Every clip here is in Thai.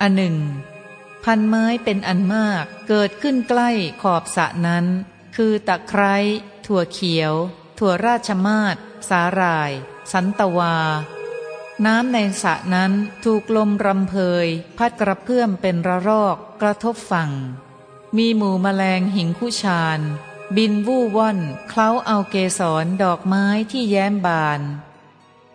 อันหนึ่ง พันไม้เป็นอันมากเกิดขึ้นใกล้ขอบสระนั้น คือตะไคร้ถั่วเขียว ถั่วราชมาศสาหร่าย สันตวา น้ำในสระนั้นถูกลมรำเพย พัดกระเพื่อมเป็นระรอกกระทบฝั่ง มีหมู่แมลงหิงคู่ชาน บินวู่ว่อนเคล้าเอาเกสรดอกไม้ที่แย้มบาน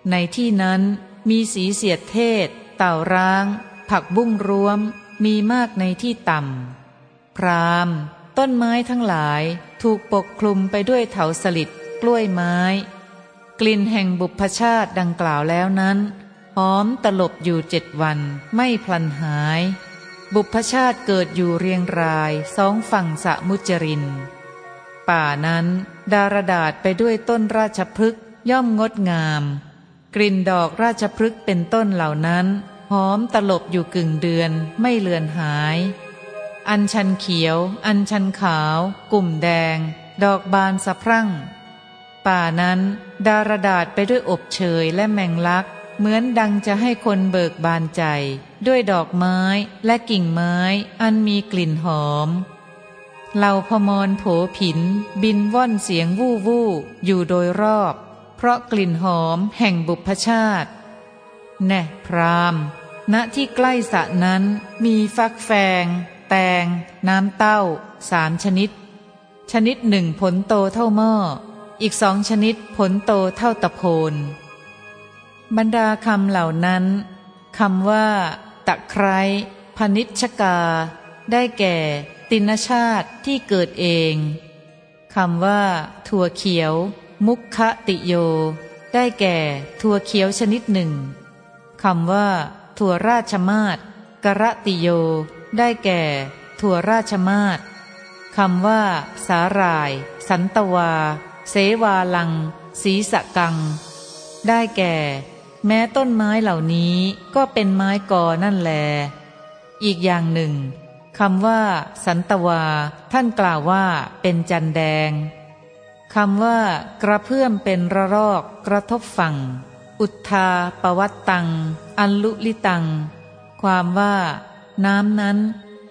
ในที่นั้นมีสีเสียดเทศ เต่าร้าง ผักบุ้งรวมมีมากในที่ต่ำ พรามต้นไม้ทั้งหลายถูกปกคลุมไปด้วยเถาสลิดกล้วยไม้ กลิ่นแห่งบุพชาติดังกล่าวแล้วนั้นหอมตลบอยู่เจ็ดวันไม่พลันหาย บุพชาติเกิดอยู่เรียงรายสองฝั่งสะมุจริน ป่านั้นดารดาษไปด้วยต้นราชพฤกษ์ย่อมงดงาม กลิ่นดอกราชพฤกษ์เป็นต้นเหล่านั้น อมตลบอยู่กึ่งเดือนไม่เลือนหาย อันชันเขียว อันชันขาว กลุ่มแดง ดอกบานสะพรั่ง ป่านั้นดารดาษไปด้วยอบเชยและแมงลัก เหมือนดังจะให้คนเบิกบานใจ ด้วยดอกไม้และกิ่งไม้ อันมีกลิ่นหอมเหล่าพมรโผผิน บินว่อนเสียงวู่วู่อยู่โดยรอบ เพราะกลิ่นหอมแห่งบุพชาติ แน่พราม ณที่ใกล้สระนั้นมีฟักแฟง แตง น้ำเต้า สามชนิด ชนิดหนึ่งผลโตเท่าหม้อ อีกสองชนิดผลโตเท่าตะโพน บรรดาคำเหล่านั้นคำว่า ตะไคร้พนิชกา ได้แก่ ตินชาติที่เกิดเองคำว่า ถั่วเขียว มุขติโย ได้แก่ ถั่วเขียวชนิดหนึ่งคำว่า ถั่วราชมาศกระติโย ได้แก่ ถั่วราชมาศคำว่า สาหร่าย สันตวา เสวาลังสีสะกัง ได้แก่ แม้ต้นไม้เหล่านี้ก็เป็นไม้กอนั่นแล อีกอย่างหนึ่งคำว่า สันตวา ท่านกล่าวว่าเป็นจันแดงคำว่ากระเพื่อมเป็นระรอกกระทบฝั่ง อุทธาปวัตตัง อันลุลิตัง ความว่า น้ำนั้น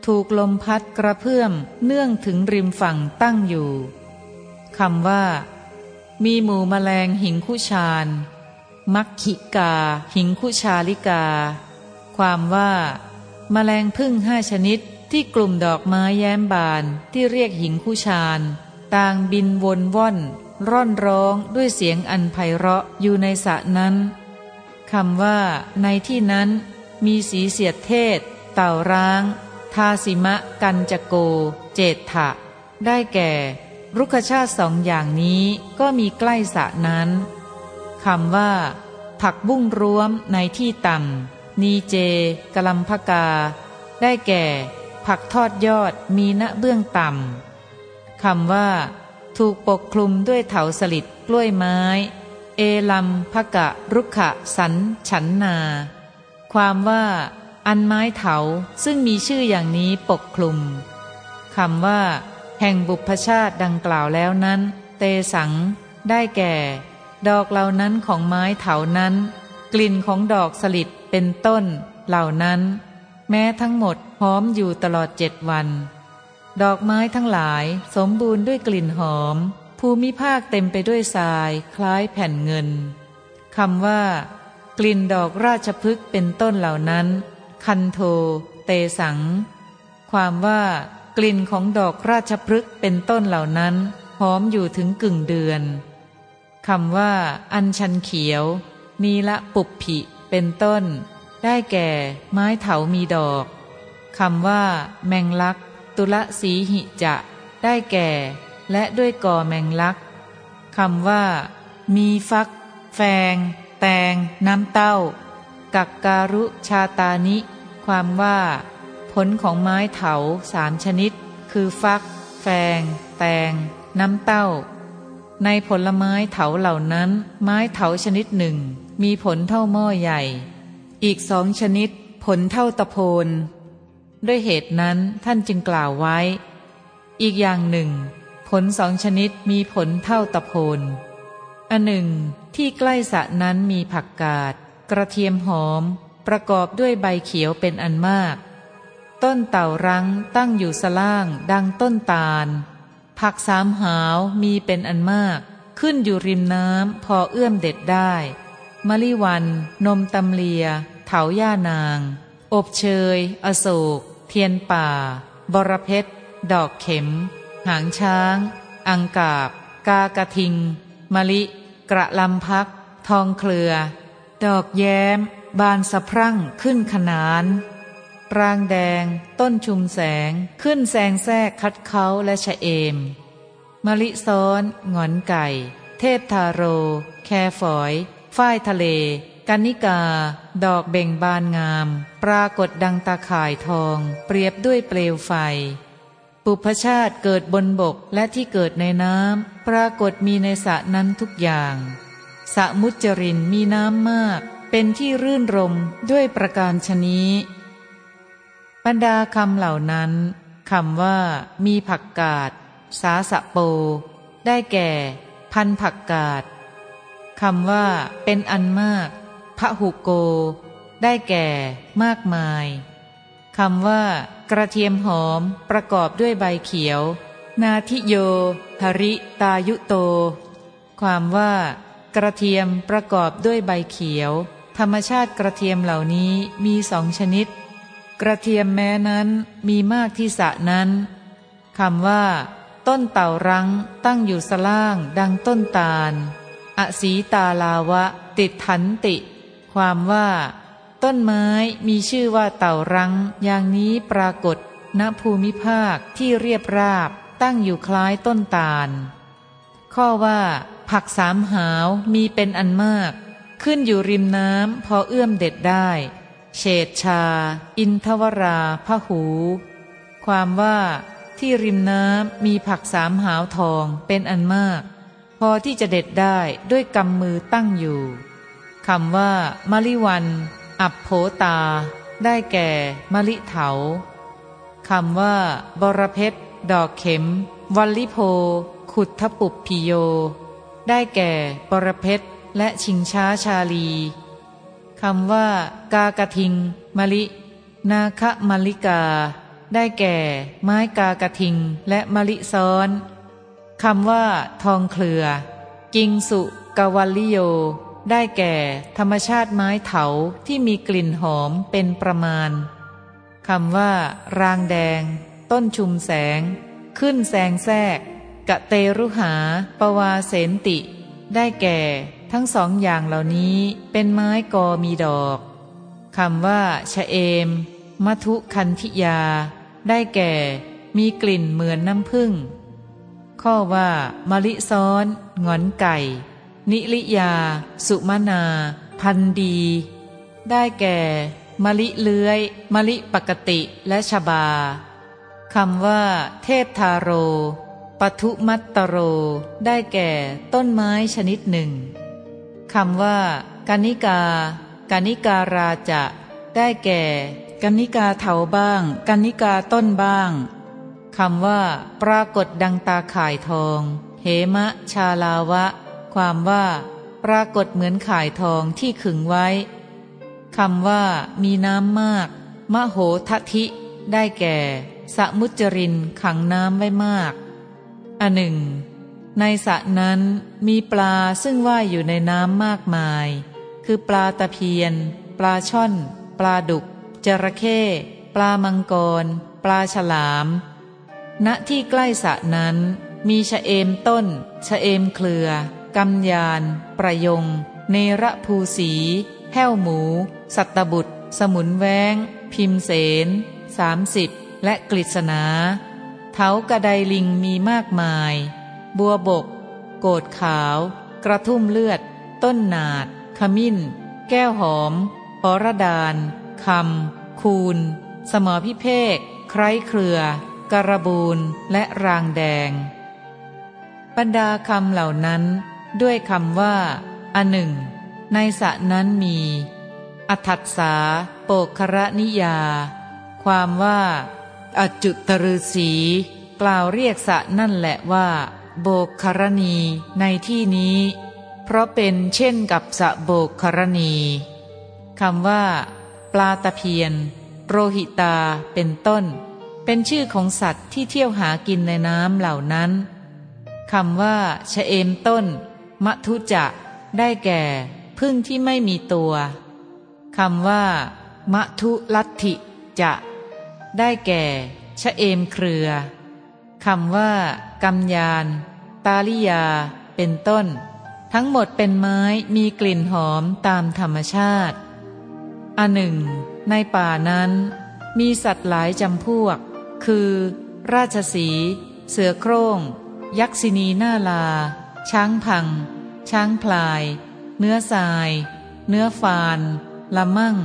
ถูกลมพัดกระเพื่อมเนื่องถึงริมฝั่งตั้งอยู่คำว่า มีหมู่แมลงหิงคุชานมักขิกา หิงคุชาลิกา ความว่า แมลงพึ่งห้าชนิดที่กลุ่มดอกไม้แย้มบานที่เรียกหิงคุชานต่างบินวนว่อน ร่อนร้องด้วยเสียงอันไพเราะอยู่ในสระนั้นคำว่า ในที่นั้น มีสีเสียดเทศ เต่าร้าง ทาสิมะกันจโก เจตถะ ได้แก่ รุกชาติสองอย่างนี้ก็มีใกล้สะนั้นคำว่า ผักบุ้งร้วมในที่ต่ำนีเจกลัมพกา ได้แก่ ผักทอดยอดมีณเบื้องต่ำคำว่า ถูกปกคลุมด้วยเถาสลิดกล้วยไม้ เอลัมภกะรุขะสันฉันนา ความว่าอันไม้เถาซึ่งมีชื่ออย่างนี้ปกคลุมคำว่า แห่งบุพชาติดังกล่าวแล้วนั้น เตสัง ได้แก่ ดอกเหล่านั้นของไม้เถานั้น กลิ่นของดอกสลิดเป็นต้นเหล่านั้น แม้ทั้งหมดหอมอยู่ตลอดเจ็ดวัน ดอกไม้ทั้งหลายสมบูรณ์ด้วยกลิ่นหอม ภูมิภาคเต็มไปด้วยทราย คล้ายแผ่นเงินคำว่า กลิ่นดอกราชพฤกษ์เป็นต้นเหล่านั้น คันโท เตสัง ความว่า กลิ่นของดอกราชพฤกษ์เป็นต้นเหล่านั้นหอมอยู่ถึงกึ่งเดือนคำว่า อัญชันเขียว นีละปุบผิเป็นต้น ได้แก่ ไม้เถามีดอกคำว่า แมงลัก ตุละสีหิจะ ได้แก่ และด้วยก่อแมงลักคำว่า มีฟัก แฟง แตง น้ำเต้า กักการุชาตานิ ความว่า ผลของไม้เถาสามชนิด คือฟัก แฟง แตง น้ำเต้า ในผลไม้เถาเหล่านั้น ไม้เถาชนิดหนึ่ง มีผลเท่าหม้อใหญ่ อีกสองชนิด ผลเท่าตะโพน ด้วยเหตุนั้นท่านจึงกล่าวไว้ อีกอย่างหนึ่ง ผลสองชนิดมีผลเท่าตะโพนอันหนึ่ง ที่ใกล้สะนั้นมีผักกาด กระเทียมหอม ประกอบด้วยใบเขียวเป็นอันมาก ต้นเต่ารังตั้งอยู่สล่างดังต้นตาล ผักสามหาวมีเป็นอันมาก ขึ้นอยู่ริมน้ำพอเอื้อมเด็ดได้มะลิวัน นมตำเลีย เถาย่านาง อบเชย อโศก เทียนป่า บรเพชร ดอกเข็ม หางช้าง อังกาบ กากระทิง มะลิ กระลำพัก ทองเคลือ ดอกแย้ม บานสะพรั่งขึ้นขนานรางแดง ต้นชุมแสงขึ้นแซงแทรกคัดเขาและชะเอม มะลิซ้อน งอนไก่ เทพทาโร แคฝอย ฝ้ายทะเล กันนิกา ดอกเบ่งบานงาม ปรากฏดังตาข่ายทอง เปรียบด้วยเปลวไฟ ปุพชาติเกิดบนบกและที่เกิดในน้ำปรากฏมีในสระนั้นทุกอย่างสะมุจรินมีน้ำมาก เป็นที่รื่นรมด้วยประการชนี้บรรดาคำเหล่านั้นคำว่า มีผักกาดสาสะโป ได้แก่ พันผักกาดคำว่า เป็นอันมาก พระหุโก ได้แก่ มากมายคำว่า กระเทียมหอมประกอบด้วยใบเขียว นาทิโยหริตายุโต ความว่า กระเทียมประกอบด้วยใบเขียว ธรรมชาติกระเทียมเหล่านี้มีสองชนิด กระเทียมแม้นั้นมีมากที่สะนั้นคำว่า ต้นเต่ารังตั้งอยู่สล่างดังต้นตาล อสีตาลาวะ ติดทันติ ความว่า ต้นไม้มีชื่อว่าเต่ารัง อย่างนี้ปรากฏ ณภูมิภาคที่เรียบราบตั้งอยู่คล้ายต้นตาล ข้อว่า ผักสามหาวมีเป็นอันมาก ขึ้นอยู่ริมน้ำพอเอื้อมเด็ดได้ เฉดชา อินทวราพหู ความว่าที่ริมน้ำมีผักสามหาวทองเป็นอันมาก พอที่จะเด็ดได้ด้วยกำมือตั้งอยู่ คำว่ามะลิวัน อับโผตา ได้แก่มะลิเถาคำว่า บรเพชรดอกเข็ม วัลลิโพ ขุดทปุบพิโย ได้แก่บรเพชรและชิงช้าชาลีคำว่า กากระทิงมะลิ นาคมะลิกา ได้แก่ ไม้กากระทิงและมะลิซ้อนคำว่า ทองเคลือ กิงสุกวัลลิโย ได้แก่ ธรรมชาติไม้เถาที่มีกลิ่นหอมเป็นประมาณคำว่า รางแดง ต้นชุมแสง ขึ้นแสงแทรก กะเตรุหา ปวาเสนติ ได้แก่ ทั้งสองอย่างเหล่านี้เป็นไม้กอมีดอกคำว่าชะเอมมัทุคันธิยา ได้แก่ มีกลิ่นเหมือนน้ำผึ้งข้อว่า มะลิซ้อน งอนไก่ นิลิยา สุมนา พันดี ได้แก่มะลิเลื้อยมะลิปกติและชบาคำว่า เทพทาโรปทุมัตตโร ได้แก่ต้นไม้ชนิดหนึ่งคำว่ากานิกากานิการาจะ ได้แก่กานิกาเถาบ้างกานิกาต้นบ้างคำว่า ปรากฏดังตาข่ายทอง เหมะ ชาลาวะ ความว่า ปรากฏเหมือนข่ายทองที่ขึงไว้คำว่า มีน้ำมาก มโหทธิ ได้แก่ สมุจรินขังน้ำไว้มากอันหนึ่ง ในสระนั้นมีปลาซึ่งว่ายอยู่ในน้ำมากมาย คือปลาตะเพียน ปลาช่อน ปลาดุก จระเข้ ปลามังกร ปลาฉลาม ณที่ใกล้สระนั้นมีชะเอมต้น ชะเอมเคลือ กำยาน ประยง เนระภูสี แห้วหมู สัตบุตร สมุนแวง พิมเสนสามสิบและกฤษณาเถากระไดลิงมีมากมาย บัวบก โกดขาว กระทุ่มเลือด ต้นนาด ขมิ้น แก้วหอมประดานคำ คูน สมอพิเภก ไคร้เครือการบูนและรางแดง บรรดาคำเหล่านั้น ด้วยคำว่า อันหนึ่ง ในสะนั้นมี อัถัสาโปกคระนิยา ความว่า อจุตฤษีกล่าวเรียกสะนั่นแหละว่า โบกครณีในที่นี้ เพราะเป็นเช่นกับสะโบกครณีคำว่า ปลาตะเพียน โรหิตาเป็นต้น เป็นชื่อของสัตว์ที่เที่ยวหากินในน้ำเหล่านั้นคำว่าชะเอมต้น มัทุจะได้แก่พึ่งที่ไม่มีตัวคำว่ามะทุลัทธิจะ ได้แก่ชะเอมเครือคำว่ากำยาน ตาลิยา เป็นต้น ทั้งหมดเป็นไม้มีกลิ่นหอมตามธรรมชาติ อันหนึ่ง ในป่านั้น มีสัตว์หลายจำพวก คือ ราชสี เสือโครง่ง ยักษินีหน้าลา ช้างพัง ช้างพลาย เนื้อทราย เนื้อฟาน ละมั่ง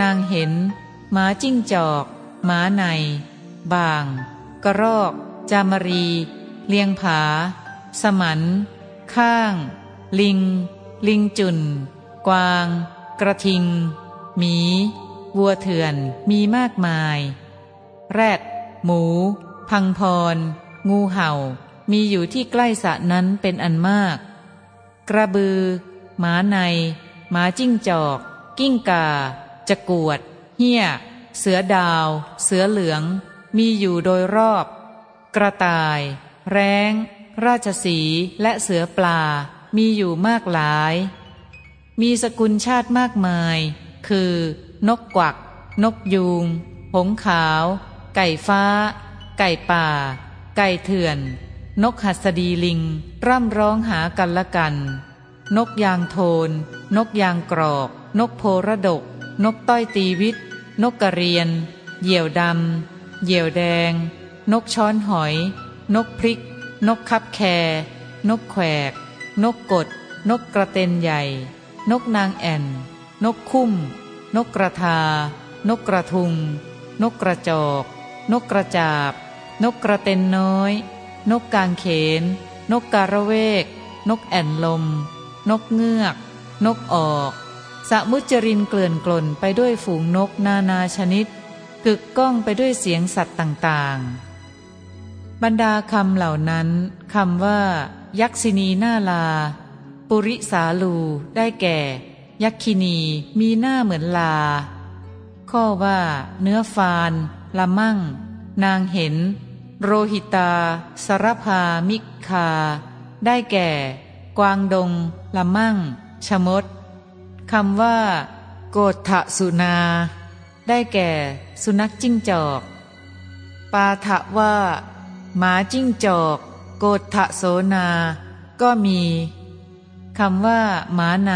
นางเห็น หมาจิ้งจอก หมาใน บาง กระรอก จามรี เลียงผา สมัน ข้าง ลิง ลิงจุน กวาง กระทิง หมี วัวเถื่อนมีมากมาย แรด หมู พังพร งูเห่า มีอยู่ที่ใกล้สะนั้นเป็นอันมาก กระบือ หมาใน หมาจิ้งจอก กิ้งกาจะกวด เหี้ย เสือดาว เสือเหลือง มีอยู่โดยรอบ กระต่าย แร้ง ราชสีและเสือปลา มีอยู่มากหลาย มีสกุลชาติมากมาย คือ นกกวัก นกยูง หงขาว ไก่ฟ้า ไก่ป่า ไก่เถื่อน นกหัสดีลิง ร่ำร้องหากันละกัน นกยางโทน นกยางกรอก นกโพระดก นกต้อยตีวิตนกกระเรียน เหยี่ยวดำ เหยี่ยวแดง นกช้อนหอย นกพริก นกคับแค นกแขก นกกด นกกระเตนใหญ่ นกนางแอ่น นกคุ้ม นกกระทา นกกระทุง นกกระจอก นกกระจาบ นกกระเตนน้อย นกกางเขน นกการะเวก นกแอ่นลม นกเงือก นกออกสมุจรินเกลื่อนกลนไปด้วยฝูงนกนานาชนิด กึกก้องไปด้วยเสียงสัตว์ต่างๆ บรรดาคำเหล่านั้นคำว่า ยักษินีหน้าลา ปุริสาลู ได้แก่ ยักษินีมีหน้าเหมือนลา ข้อว่า เนื้อฟาน ละมั่ง นางเห็น โรหิตา สารภามิคา ได้แก่ กวางดง ละมั่ง ชมดคำว่า โกฏะสุนา ได้แก่ สุนัขจิ้งจอก ปาทะว่า หมาจิ้งจอก โกฏะโสนา ก็มีคำว่า หมาใน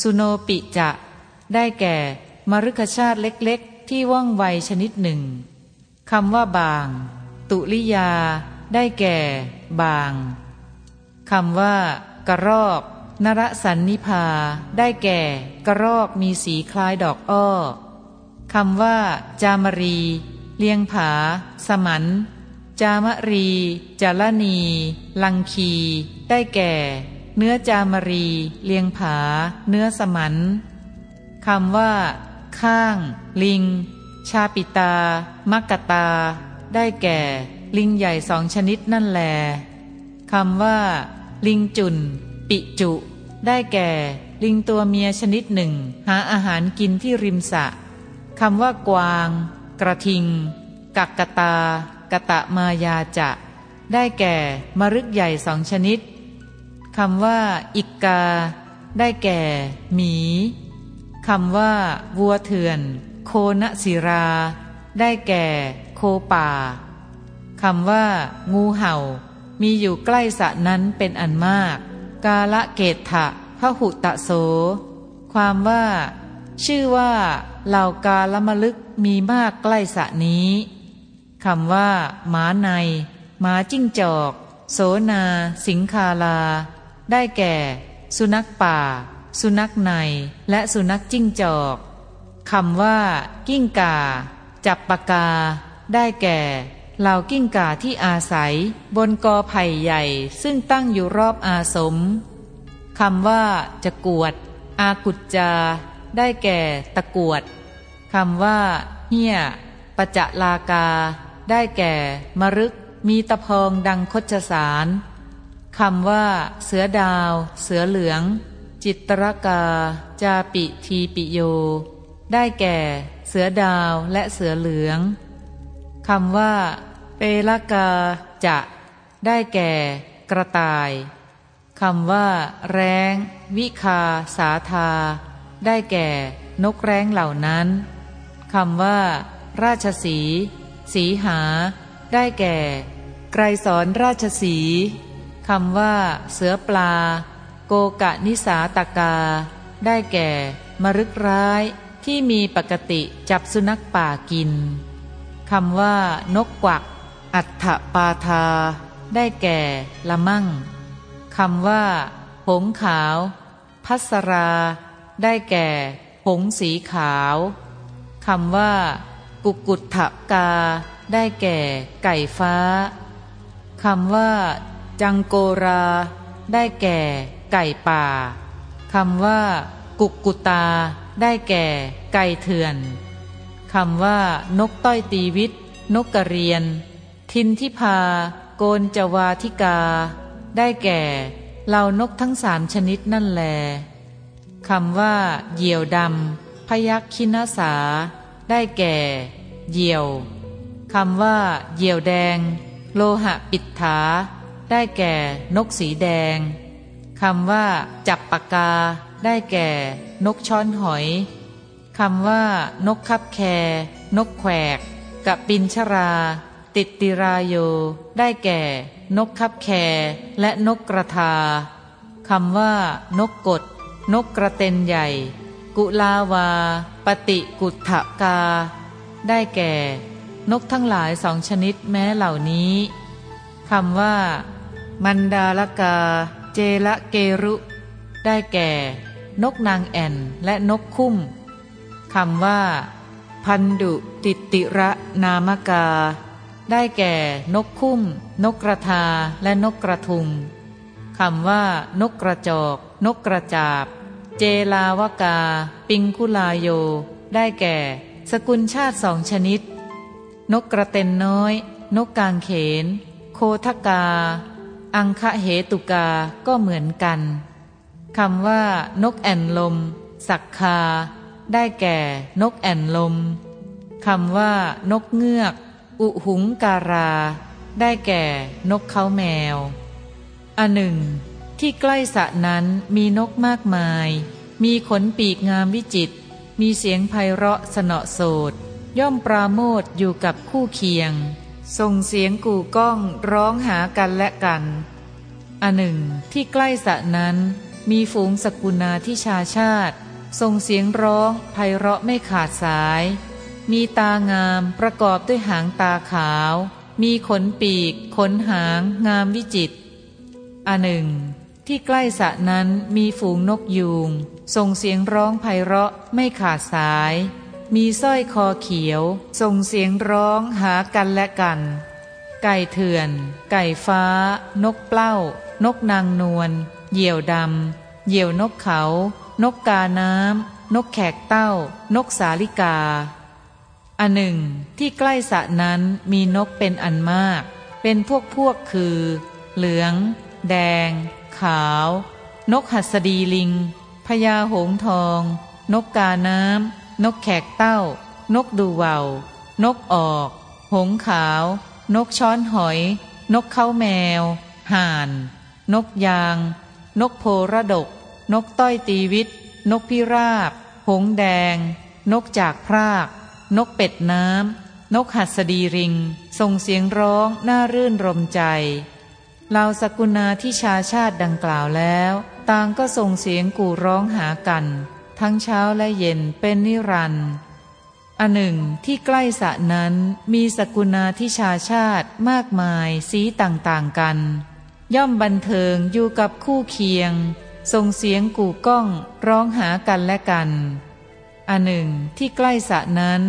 สุโนปิจะ ได้แก่ มรุกชาติเล็กๆ ที่ว่องไวชนิดหนึ่งคำว่าบาง ตุลิยา ได้แก่ บางคำว่า กระรอก นรสันนิพา ได้แก่ กระรอกมีสีคล้ายดอกอ้อคำว่า จามรี เลียงผา สมัน จามรี จารณี ลังคี ได้แก่ เนื้อจามรี เลียงผา เนื้อสมันคำว่า ข้าง ลิง ชาปิตา มักกตา ได้แก่ ลิงใหญ่สองชนิดนั่นแลคำว่า ลิงจุน ปิจุ ได้แก่ ลิงตัวเมียชนิดหนึ่ง หาอาหารกินที่ริมสะคำว่ากวาง กระทิง กักกตา กะตะมายาจะ ได้แก่ มรึกใหญ่สองชนิดคำว่า อิกกาได้แก่ หมีคำว่า วัวเถื่อน โคนศิรา ได้แก่ ป่าคำว่า งูเห่า มีอยู่ใกล้สะนั้นเป็นอันมาก กาละเกตถะพหุตะโส ความว่า ชื่อว่าเหล่ากาละมลึกมีมากใกล้สะนี้คำว่าหมาในหมาจิ้งจอก โสนา สิงคาลา ได้แก่ สุนัขป่า สุนัขใน และสุนัขจิ้งจอกคำว่า กิ้งก่า จับปากา ได้แก่เหล่ากิ้งก่าที่อาศัย บนกอไผ่ใหญ่ ซึ่งตั้งอยู่รอบอาสมคำว่า จะกวด อากุจจา ได้แก่ตะกวดคำว่าเฮียปะจะลากา ได้แก่ มรึก มีตะพองดังคดสารคำว่า เสือดาว เสือเหลือง จิตรกา จาปิทีปิโย ได้แก่ เสือดาวและเสือเหลือง คำว่า เปลกาจะ ได้แก่ กระต่ายคำว่า แร้ง วิคา สาธา ได้แก่ นกแร้งเหล่านั้นคำว่า ราชสี สีหา ได้แก่ ไกรสอนราชสีคำว่า เสือปลา โกกะนิสาตกา ได้แก่ มรึกร้ายที่มีปกติจับสุนัขป่ากิน คำว่านกกวัก อัฏฐปาทา ได้แก่ละมั่งคำว่าหงขาว พัสรา ได้แก่หงสีขาวคำว่า กุกุฏถกา ได้แก่ไก่ฟ้าคำว่า จังโกรา ได้แก่ไก่ป่าคำว่า กุกกุตา ได้แก่ไก่เถื่อน คำว่า นกต้อยตีวิตนกกระเรียน ทินทิพา โกนจวาธิกา ได้แก่เหล่านกทั้งสามชนิดนั่นแลคำว่า เหยี่ยวดำพยักคินาสา ได้แก่ เหยี่ยวคำว่า เหยี่ยวแดง โลหะปิดถา ได้แก่ นกสีแดงคำว่า จับปากกา ได้แก่ นกช้อนหอย คำว่า นกคับแค นกแขวกกับปินชรา ติติรายโย ได้แก่ นกคับแค และนกกระทาคำว่า นกกด นกกระเต็นใหญ่ กุลาวา ปฏิกุถกา ได้แก่ นกทั้งหลายสองชนิดแม้เหล่านี้คำว่า มันดาลกา เจละเกรุ ได้แก่ นกนางแอ่นและนกคุ้ม คำว่า พันดุติติระนามกา ได้แก่ นกคุ้ม นกกระทาและนกกระทุงคำว่า นกกระจอก นกกระจาบ เจลาวกา ปิงคุลาโย ได้แก่ สกุลชาติสองชนิด นกกระเต็นน้อย นกกางเขน โคทกา อังคะเหตุกาก็เหมือนกันคำว่า นกแอ่นลม สักคา ได้แก่นกแอ่นลมคำว่านกเงือก อุหุงการา ได้แก่นกเขาแมว อันหนึ่ง ที่ใกล้สะนั้นมีนกมากมาย มีขนปีกงามวิจิต มีเสียงไพเราะสนอโสดย่อมปราโมทอยู่กับคู่เคียง ส่งเสียงกู่ก้องร้องหากันและกัน อันหนึ่ง ที่ใกล้สะนั้น มีฝูงสกุณาที่ชาชาติ ส่งเสียงร้องไพเราะไม่ขาดสาย มีตางามประกอบด้วยหางตาขาว มีขนปีก ขนหาง งามวิจิตอันหนึ่ง ที่ใกล้สะนั้นมีฝูงนกยูง ส่งเสียงร้องไพเราะไม่ขาดสาย มีสร้อยคอเขียว ส่งเสียงร้องหากันและกัน ไก่เถื่อน ไก่ฟ้า นกเปล้า นกนางนวลเหยี่ยวดำเหยี่ยวนกเขา นกกาน้ำ นกแขกเต้า นกสาลิกา อันหนึ่ง ที่ใกล้สะนั้นมีนกเป็นอันมาก เป็นพวกพวกคือ เหลือง แดง ขาว นกหัสดีลิงพญาหงทอง นกกาน้ำ นกแขกเต้า นกดูเวานกออก หงขาว นกช้อนหอย นกเข้าแมว ห่าน นกยาง นกโพระดก นกต้อยตีวิตนกพิราบ หงแดง นกจากพราก นกเป็ดน้ำ นกหัสดีริง ส่งเสียงร้องน่ารื่นรมใจเหล่าสกุณาที่ชาชาติดังกล่าวแล้ว ต่างก็ส่งเสียงกู่ร้องหากัน ทั้งเช้าและเย็นเป็นนิรันดร์อันหนึ่งที่ใกล้สะนั้นมีสกุณาที่ชาชาติมากมายสีต่างๆกัน ย่อมบันเทิงอยู่กับคู่เคียง ส่งเสียงกู่ก้องร้องหากันและกัน อันหนึ่งที่ใกล้สะนั้น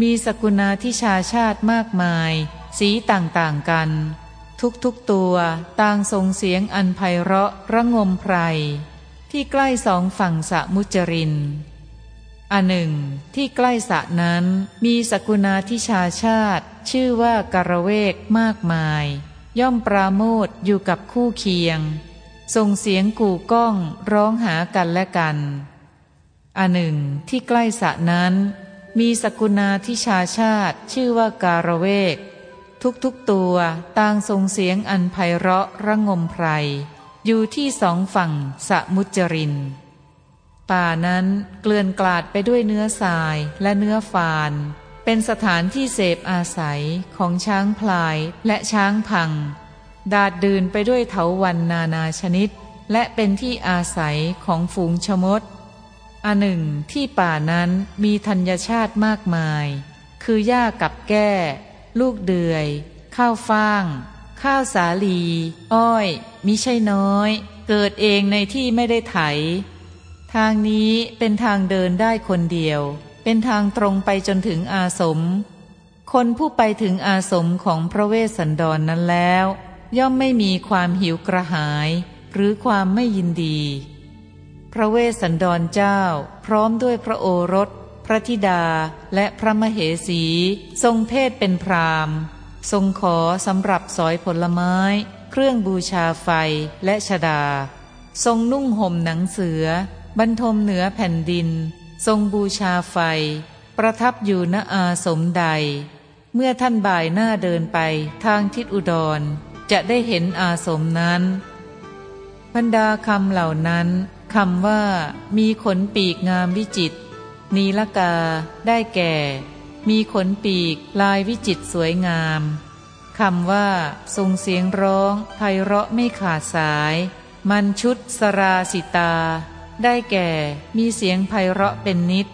มีสกุณาทิชาชาติมากมาย สีต่างๆกัน ทุกๆตัวต่างส่งเสียงอันไพเราะระงมไพร ที่ใกล้สองฝั่งสะมุจรินอันหนึ่งที่ใกล้สะนั้นมีสกุณาทิชาชาติ ชื่อว่าการเวกมากมาย ย่อมปราโมทอยู่กับคู่เคียง ส่งเสียงกู่ก้องร้องหากันและกันอันหนึ่งที่ใกล้สะนั้น มีสกุณาทิชาชาติชื่อว่าการเวก ทุกๆตัวต่างส่งเสียงอันไพเราะระงมไพร อยู่ที่สองฝั่งสะมุจริน ป่านั้นเกลื่อนกลาดไปด้วยเนื้อทรายและเนื้อฟาน เป็นสถานที่เสพอาศัยของช้างพลายและช้างพัง ดาดดืนไปด้วยเถาวันนานาชนิด และเป็นที่อาศัยของฝูงชมด อันหนึ่งที่ป่านั้นมีธัญชาติมากมาย คือหญ้ากับแก้ ลูกเดือย ข้าวฟ่าง ข้าวสาลี อ้อย มิใช่น้อย เกิดเองในที่ไม่ได้ไถ ทางนี้เป็นทางเดินได้คนเดียว เป็นทางตรงไปจนถึงอาสม คนผู้ไปถึงอาสมของพระเวสสันดรนนั้นแล้ว ย่อมไม่มีความหิวกระหาย หรือความไม่ยินดี พระเวสสันดรเจ้า พร้อมด้วยพระโอรส พระธิดาและพระมเหสี ทรงเพศเป็นพรามทรงขอสำหรับสอยผลไม้ เครื่องบูชาไฟและชดา ทรงนุ่งห่มหนังเสือ บรรทมเหนือแผ่นดิน ทรงบูชาไฟ ประทับอยู่ณอาสมใด เมื่อท่านบ่ายหน้าเดินไปทางทิศอุดร จะได้เห็นอาสมนั้น บรรดาคำเหล่านั้นคำว่า มีขนปีกงามวิจิต นีลกา ได้แก่ มีขนปีกลายวิจิตสวยงามคำว่าทรงเสียงร้องไพเราะไม่ขาดสาย มันชุดสราสิตา ได้แก่ มีเสียงไพเราะเป็นนิด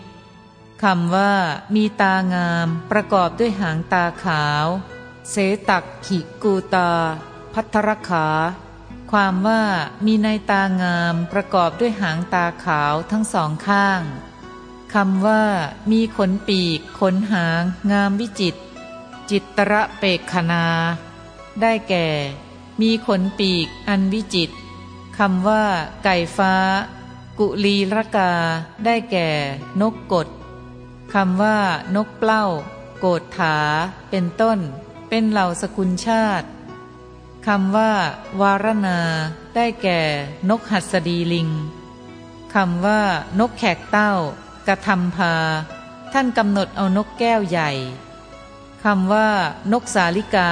คำว่า มีตางาม ประกอบด้วยหางตาขาว เสตักขิกูตา พัทรขา ความว่ามีในตางามประกอบด้วยหางตาขาวทั้งสองข้างคำว่า มีขนปีก ขนหาง งามวิจิต จิตระเปกคณาได้แก่ มีขนปีก อันวิจิตคำว่า ไก่ฟ้า กุลีรกา ได้แก่ นกกดคำว่า นกเปล้า โกดถา เป็นต้น เป็นเหล่าสกุลชาติคำว่า วารณา ได้แก่ นกหัสดีลิงคำว่า นกแขกเต้ากระทำพา ท่านกำหนดเอานกแก้วใหญ่คำว่า นกสาลิกา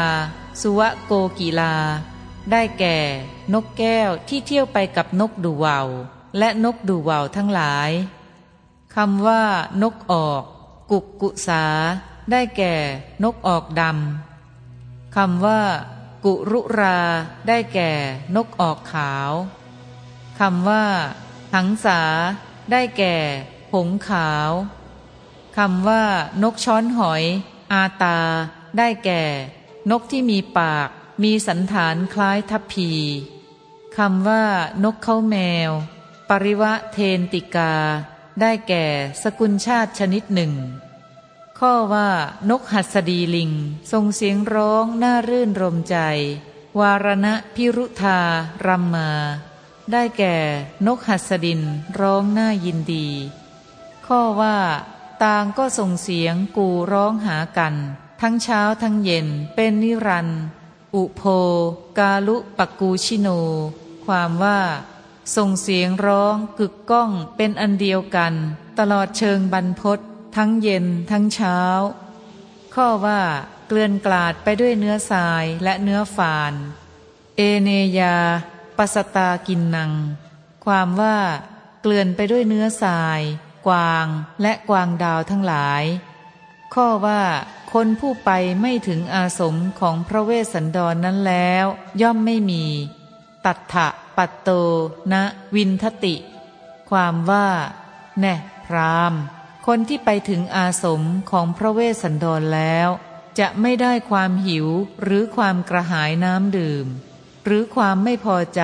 สุวะโกกีลา ได้แก่ นกแก้วที่เที่ยวไปกับนกดูวาวและนกดูวาวทั้งหลายคำว่า นกออก กุกกุสา ได้แก่ นกออกดำ คำว่า กุรุราได้แก่ นกออกขาวคำว่า หังสา ได้แก่ หงขาวคำว่า นกช้อนหอย อาตา ได้แก่ นกที่มีปาก มีสันฐานคล้ายทัพพีคำว่า นกเขาแมว ปริวะเทนติกา ได้แก่ สกุลชาติชนิดหนึ่ง ข้อว่านกหัสดีลิง ทรงเสียงร้องน่ารื่นรมใจ วารณะพิรุธารำมมา ได้แก่นกหัสดินร้องน่ายินดี ข้อว่า ต่างก็ส่งเสียงกูร้องหากัน ทั้งเช้าทั้งเย็นเป็นนิรันอุโพกาลุปกูชิโน ความว่า ส่งเสียงร้องกึกก้องเป็นอันเดียวกัน ตลอดเชิงบรรพศ ทั้งเย็นทั้งเช้า ข้อว่าเกลื่อนกลาดไปด้วยเนื้อทรายและเนื้อฝาน เอเนยาปัสตากินนัง ความว่า เกลื่อนไปด้วยเนื้อทราย กวางและกวางดาวทั้งหลาย ข้อว่าคนผู้ไปไม่ถึงอาสมของพระเวสสันดรนนั้นแล้ว ย่อมไม่มี ตัทธะปัตโตนะวินทติ ความว่า แน่พราม คนที่ไปถึงอาสมของพระเวสสันดรแล้ว จะไม่ได้ความหิวหรือความกระหายน้ำดื่ม หรือความไม่พอใจ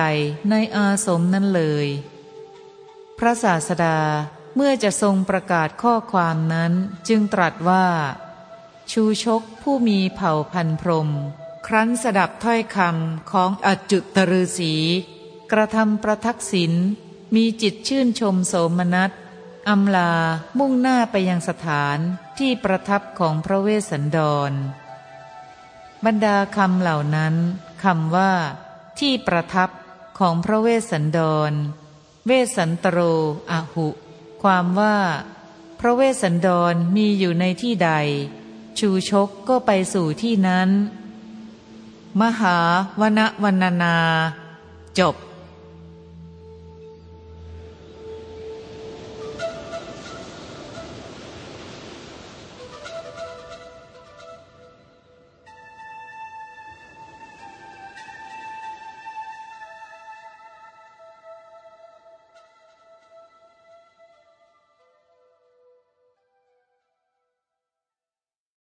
ในอาสมนั้นเลย พระศาสดาเมื่อจะทรงประกาศข้อความนั้นจึงตรัสว่า ชูชกผู้มีเผ่าพันพรม ครั้นสดับถ้อยคำของอัจจุตฤษีกระทำประทักษิณมีจิตชื่นชมโสมนัส อำลามุ่งหน้าไปยังสถานที่ประทับของพระเวสสันดร บรรดาคำเหล่านั้นคำว่า ที่ประทับของพระเวสสันดร เวสสันตโรอหุ ความว่า พระเวสสันดรมีอยู่ในที่ใด ชูชกก็ไปสู่ที่นั้น มหาวนวรรณนา จบ